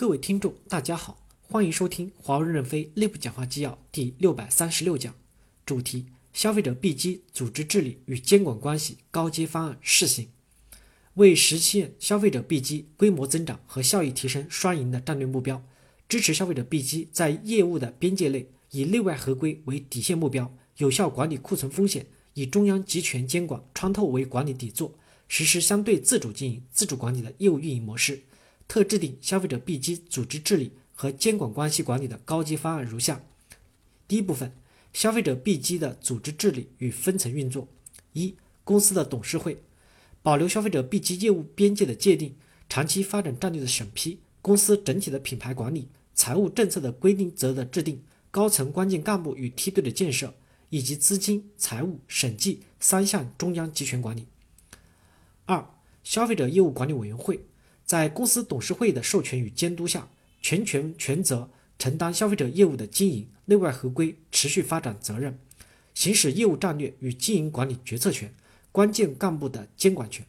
各位听众，大家好，欢迎收听华为任正非内部讲话纪要第六百三十六讲，主题：消费者 B 机组织治理与监管关系高阶方案试行。为实现消费者 B 机规模增长和效益提升双赢的战略目标，支持消费者 B 机在业务的边界内以内外合规为底线目标，有效管理库存风险，以中央集权监管穿透为管理底座，实施相对自主经营、自主管理的业务运营模式。特制定消费者必机组织治理和监管关系管理的高级方案如下：第一部分，消费者必机的组织治理与分层运作。一、公司的董事会保留消费者必机业务边界的界定、长期发展战略的审批、公司整体的品牌管理、财务政策的规定则的制定、高层关键干部与梯队的建设，以及资金、财务、审计三项中央集权管理。二、消费者业务管理委员会。在公司董事会的授权与监督下，全权全责承担消费者业务的经营、内外合规、持续发展责任，行使业务战略与经营管理决策权、关键干部的监管权。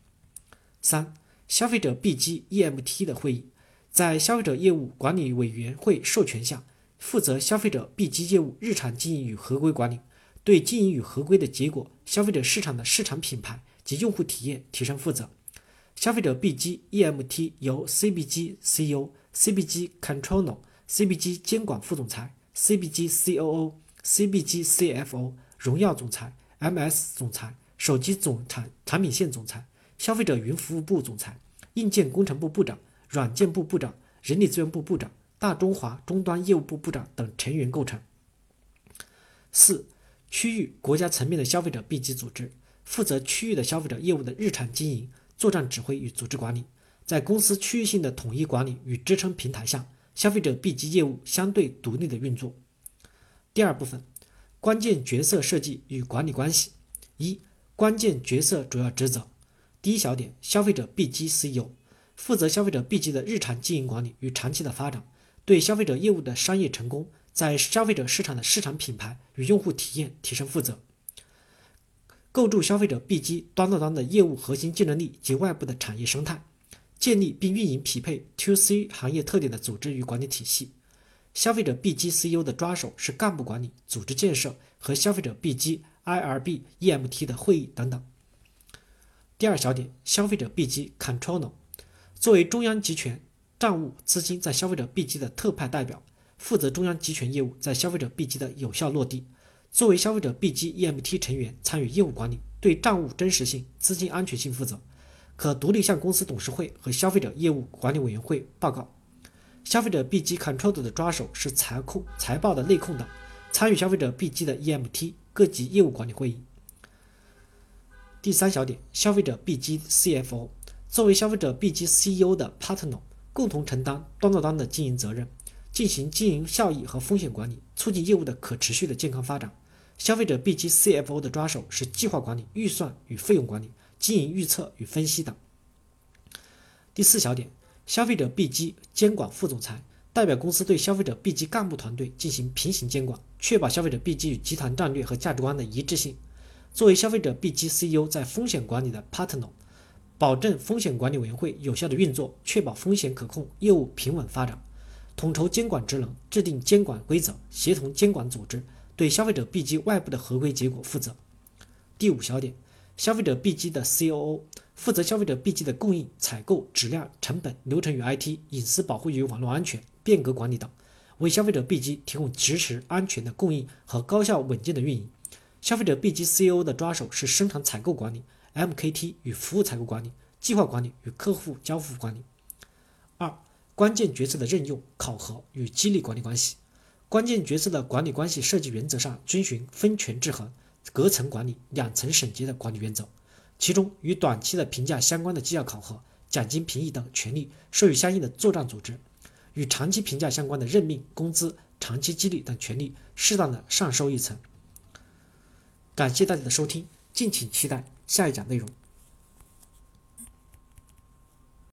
三、消费者必机 EMT 的会议，在消费者业务管理委员会授权下，负责消费者必机业务日常经营与合规管理，对经营与合规的结果、消费者市场的市场品牌及用户体验提升负责。消费者 B 机 EMT 由 CBG CEO、CBG Controller、CBG 监管副总裁、CBG COO、CBG CFO、荣耀总裁、MS 总裁、手机总产产品线总裁、消费者云服务部总裁、硬件工程部部长、软件部部长、人力资源部部长、大中华终端业务部部长等成员构成。四、区域国家层面的消费者 B 级组织，负责区域的消费者业务的日常经营。作战指挥与组织管理，在公司区域性的统一管理与支撑平台下，消费者 B 级业务相对独立的运作。第二部分，关键角色设计与管理关系。一、关键角色主要职责。第一小点，消费者 B 级 CEO 负责消费者 B 级的日常经营管理与长期的发展，对消费者业务的商业成功，在消费者市场的市场品牌与用户体验提升负责。构筑消费者 B 机端到端的业务核心竞争力及外部的产业生态，建立并运营匹配 To C 行业特点的组织与管理体系。消费者 B 机 CEO 的抓手是干部管理、组织建设和消费者 B 机 IRB EMT 的会议等等。第二小点，消费者 B 机 Controller 作为中央集权账务资金在消费者 B 机的特派代表，负责中央集权业务在消费者 B 机的有效落地。作为消费者 BG EMT 成员，参与业务管理，对账务真实性、资金安全性负责，可独立向公司董事会和消费者业务管理委员会报告。消费者 B 机 Controller 的抓手是财控、财报的内控等，参与消费者 B 机的 EMT 各级业务管理会议。第三小点，消费者 B 机 CFO 作为消费者 B 机 CEO 的 partner，共同承担端到端的经营责任，进行经营效益和风险管理，促进业务的可持续的健康发展。消费者 B 级 CFO 的抓手是计划管理、预算与费用管理、经营预测与分析等。第四小点，消费者 B 级监管副总裁代表公司对消费者 B 级干部团队进行平行监管，确保消费者 B 级与集团战略和价值观的一致性。作为消费者 B 级 CEO，在风险管理的 partner，保证风险管理委员会有效的运作，确保风险可控、业务平稳发展，统筹监管职能，制定监管规则，协同监管组织。对消费者 B 机外部的合规结果负责。第五小点，消费者 B 机的 COO 负责消费者 B 机的供应、采购、质量、成本、流程与 IT、隐私保护与网络安全、变革管理等，为消费者 B 机提供支持、安全的供应和高效稳健的运营。消费者 B 机 COO 的抓手是生产采购管理、MKT 与服务采购管理、计划管理与客户交付管理。二、关键决策的任用、考核与激励管理关系。关键角色的管理关系设计原则上遵循分权制衡、隔层管理、两层审结的管理原则。其中，与短期的评价相关的绩效考核、奖金评议等权利授予相应的作战组织；与长期评价相关的任命、工资、长期激励等权利适当的上收一层。感谢大家的收听，敬请期待下一讲内容。